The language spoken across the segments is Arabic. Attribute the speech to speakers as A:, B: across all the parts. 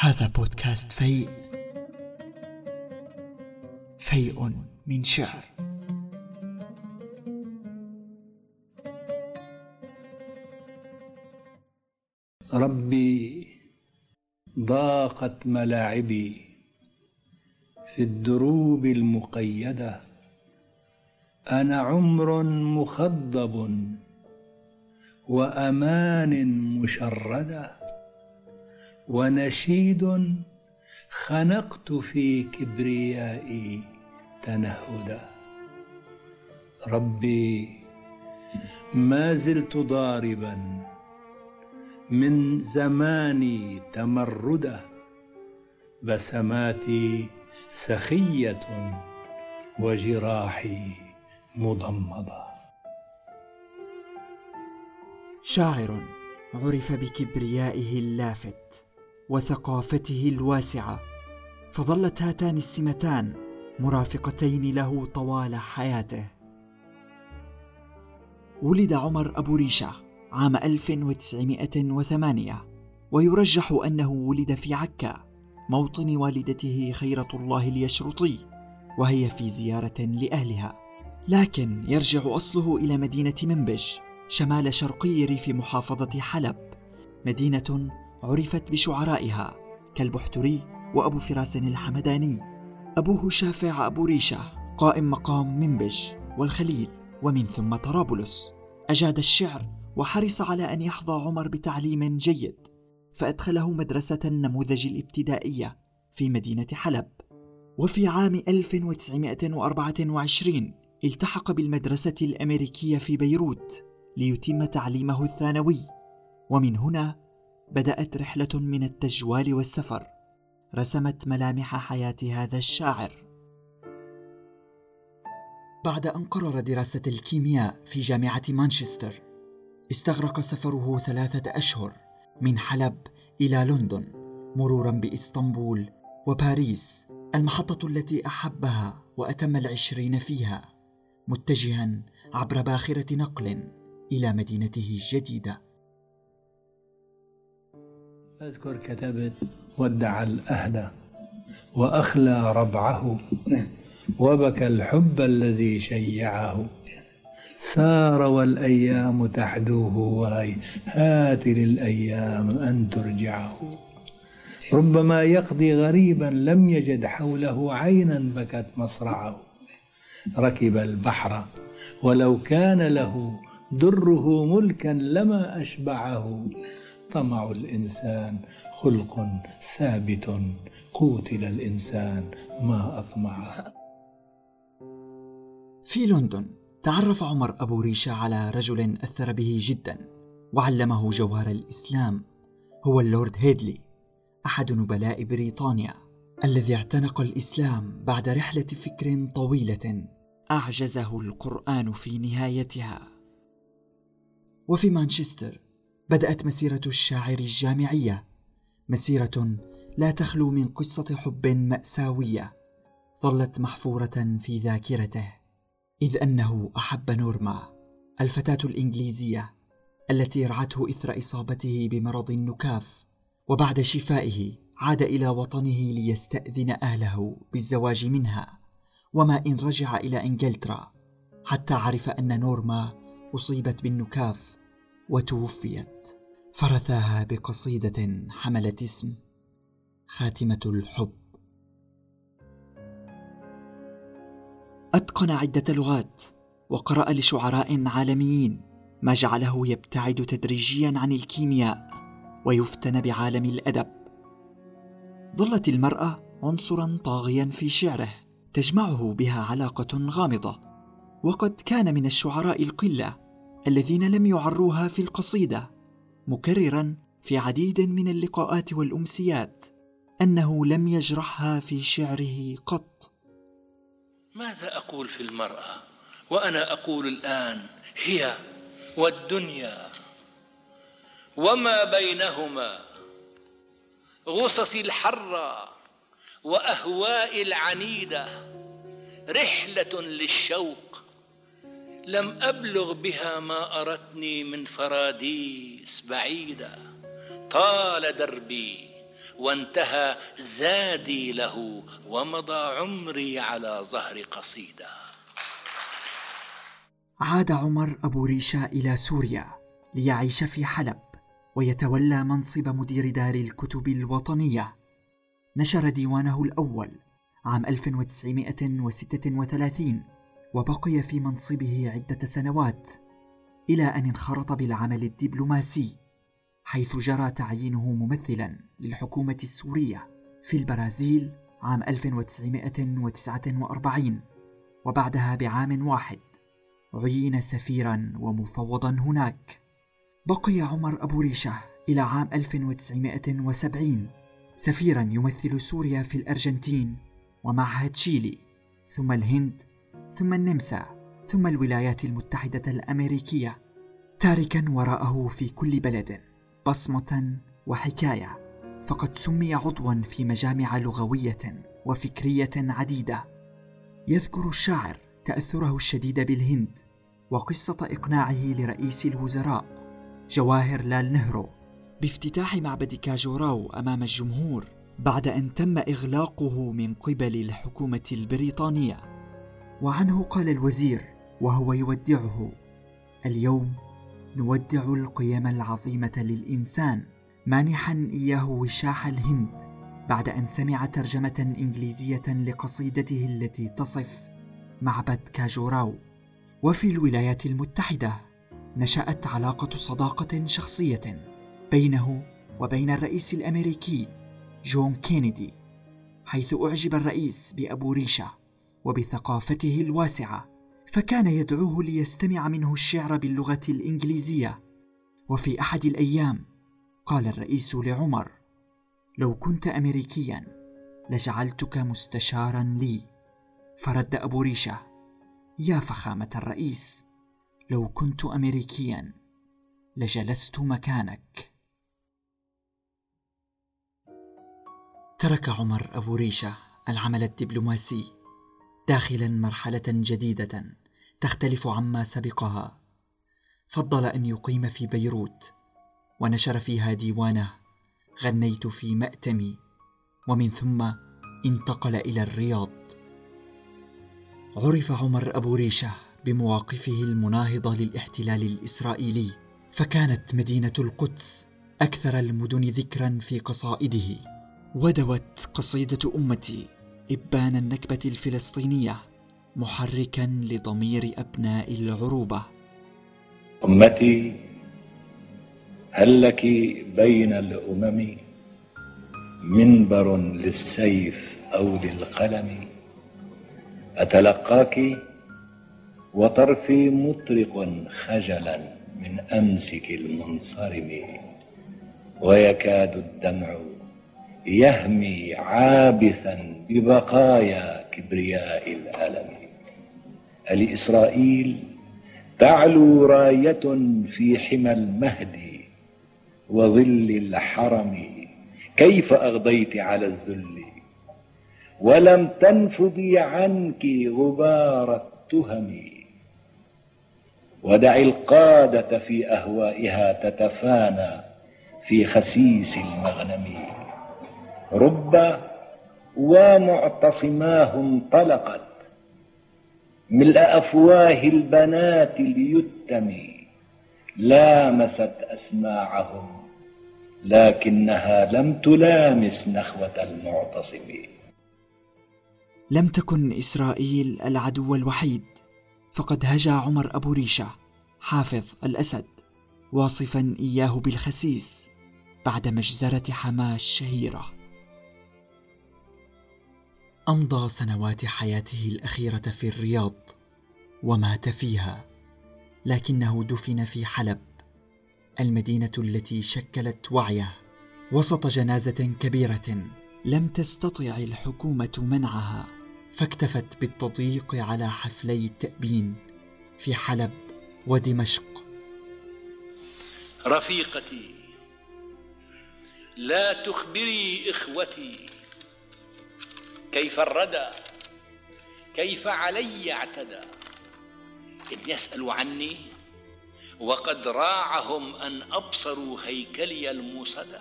A: هذا بودكاست فيء. فيء من شعر.
B: ربي ضاقت ملاعبي في الدروب المقيدة. أنا عمر مخضب وأمان مشردة. ونشيد خنقت في كبريائي تنهدا ربي ما زلت ضاربا من زماني تمرده بسماتي سخية وجراحي مضمضة.
A: شاعر عرف بكبريائه اللافت. وثقافته الواسعة فظلت هاتان السمتان مرافقتين له طوال حياته. ولد عمر أبو ريشة عام 1908 ويرجح أنه ولد في عكا موطن والدته خيرة الله اليشرطي وهي في زيارة لأهلها. لكن يرجع أصله إلى مدينة منبج شمال شرقي ريف محافظة حلب مدينة عرفت بشعرائها كالبحتري وأبو فراس الحمداني. أبوه شافع أبو ريشة قائم مقام منبج والخليل ومن ثم طرابلس. أجاد الشعر وحرص على أن يحظى عمر بتعليم جيد فأدخله مدرسة النموذج الابتدائية في مدينة حلب. وفي عام 1924 التحق بالمدرسة الأمريكية في بيروت ليتم تعليمه الثانوي. ومن هنا بدأت رحلة من التجوال والسفر. رسمت ملامح حياة هذا الشاعر. بعد أن قرر دراسة الكيمياء في جامعة مانشستر استغرق سفره ثلاثة أشهر من حلب إلى لندن مرورا بإسطنبول وباريس المحطة التي أحبها وأتم العشرين فيها متجها عبر باخرة نقل إلى مدينته الجديدة.
B: أذكر كتبت ودع الأهل وأخلى ربعه وبكى الحب الذي شيعه. سار والأيام تحدوه وهي هات للأيام أن ترجعه. ربما يقضي غريبا لم يجد حوله عينا بكت مصرعه. ركب البحر ولو كان له دره ملكا لما أشبعه. طمع الإنسان خلق ثابت قوتل الإنسان ما أطمعه
A: في لندن تعرف عمر أبو ريشة على رجل أثر به جدا وعلمه جوهر الإسلام. هو اللورد هيدلي أحد نبلاء بريطانيا الذي اعتنق الإسلام بعد رحلة فكر طويلة أعجزه القرآن في نهايتها. وفي مانشستر بدأت مسيرة الشاعر الجامعية مسيرة لا تخلو من قصة حب مأساوية ظلت محفورة في ذاكرته إذ أنه أحب نورما الفتاة الإنجليزية التي رعته إثر إصابته بمرض النكاف وبعد شفائه عاد إلى وطنه ليستأذن أهله بالزواج منها وما إن رجع إلى إنجلترا حتى عرف أن نورما أصيبت بالنكاف. وتوفيت. فرثاها بقصيدة حملت اسم خاتمة الحب. أتقن عدة لغات وقرأ لشعراء عالميين ما جعله يبتعد تدريجيا عن الكيمياء ويفتن بعالم الأدب. ظلت المرأة عنصرا طاغيا في شعره تجمعه بها علاقة غامضة وقد كان من الشعراء القلة الذين لم يعروها في القصيدة مكررا في عديد من اللقاءات والأمسيات أنه لم يجرحها في شعره قط.
B: ماذا أقول في المرأة؟ وأنا أقول الآن هي والدنيا. وما بينهما؟ غصص الحرة وأهواء العنيدة رحلة للشوق. لم أبلغ بها ما أردتني من فراديس بعيدة طال دربي وانتهى زادي له ومضى عمري على ظهر قصيده
A: عاد عمر أبو ريشة إلى سوريا ليعيش في حلب ويتولى منصب مدير دار الكتب الوطنية. نشر ديوانه الأول عام 1936 وبقي في منصبه عدة سنوات إلى أن انخرط بالعمل الدبلوماسي حيث جرى تعيينه ممثلا للحكومة السورية في البرازيل عام 1949 وبعدها بعام واحد. عين سفيرا ومفوضا هناك. بقي عمر أبو ريشة إلى عام 1970 سفيرا يمثل سوريا في الأرجنتين ومعها تشيلي ثم الهند ثم النمسا ثم الولايات المتحدة الأمريكية تاركا وراءه في كل بلد بصمة وحكاية فقد سمي عضوا في مجامع لغوية وفكرية عديدة. يذكر الشاعر تأثره الشديد بالهند وقصة إقناعه لرئيس الوزراء جواهر لال نهرو بافتتاح معبد كاجوراو أمام الجمهور بعد أن تم إغلاقه من قبل الحكومة البريطانية. وعنه قال الوزير وهو يودعه. اليوم نودع القيم العظيمة للإنسان مانحا إياه وشاح الهند بعد أن سمع ترجمة إنجليزية لقصيدته التي تصف معبد كاجوراو. وفي الولايات المتحدة نشأت علاقة صداقة شخصية بينه وبين الرئيس الأمريكي جون كينيدي حيث أعجب الرئيس بأبو ريشة. وبثقافته الواسعة فكان يدعوه ليستمع منه الشعر باللغة الإنجليزية. وفي أحد الأيام قال الرئيس لعمر لو كنت امريكيا لجعلتك مستشارا لي. فرد أبو ريشة يا فخامة الرئيس لو كنت امريكيا لجلست مكانك. ترك عمر أبو ريشة العمل الدبلوماسي. داخلا مرحلة جديدة تختلف عما سبقها. فضل أن يقيم في بيروت ونشر فيها ديوانه غنيت في مأتمي ومن ثم انتقل إلى الرياض. عرف عمر أبو ريشة بمواقفه المناهضة للاحتلال الإسرائيلي فكانت مدينة القدس أكثر المدن ذكرا في قصائده. ودوت قصيدة أمتي. إبان النكبة الفلسطينية محركا لضمير أبناء العروبة.
B: أمتي هل لك بين الأمم منبر للسيف أو للقلم؟ أتلقاك وطرفي مطرق خجلا من أمسك المنصرم ويكاد الدمع يهمي عابثا ببقايا كبرياء الألم الإسرائيل تعلو راية في حمى المهد وظل الحرم كيف أغضيت على الذل؟ ولم تنفضي عنك غبار التهم. ودع القادة في أهوائها تتفانى في خسيس المغنم. رب ومعتصماه انطلقت ملء أفواه البنات ليتم لامست أسماعهم لكنها لم تلامس نخوة المعتصم
A: لم تكن إسرائيل العدو الوحيد فقد هجا عمر أبو ريشة حافظ الأسد واصفا إياه بالخسيس بعد مجزرة حماة الشهيرة. أمضى سنوات حياته الأخيرة في الرياض ومات فيها لكنه دفن في حلب المدينة التي شكلت وعيه وسط جنازة كبيرة لم تستطع الحكومة منعها فاكتفت بالتضييق على حفلي التأبين في حلب ودمشق.
B: رفيقتي لا تخبري إخوتي كيف الردى كيف علي اعتدى؟ إن يسألوا عني وقد راعهم أن أبصروا هيكلي الموصدى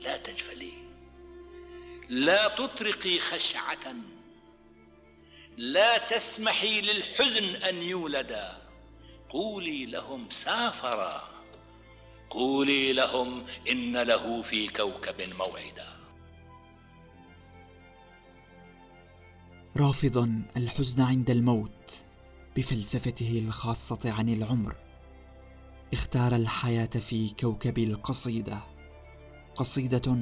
B: لا تجفلي.
C: لا تطرقي خشعة. لا تسمحي للحزن أن يولدا قولي لهم سافرا. قولي لهم إن له في كوكب موعدا.
A: رافضا الحزن عند الموت بفلسفته الخاصة عن العمر. اختار الحياة في كوكب القصيدة. قصيدة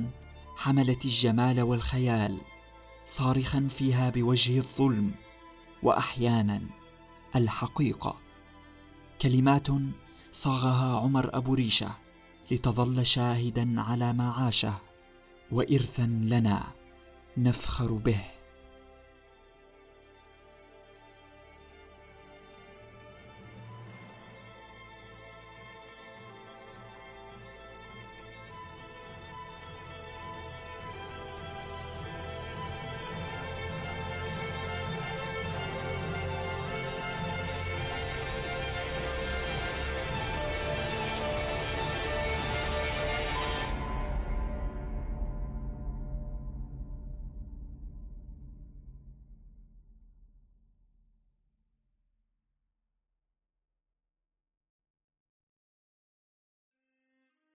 A: حملت الجمال والخيال صارخا فيها بوجه الظلم واحيانا الحقيقة. كلمات صاغها عمر أبو ريشة لتظل شاهدا على ما عاشه وارثا لنا نفخر به.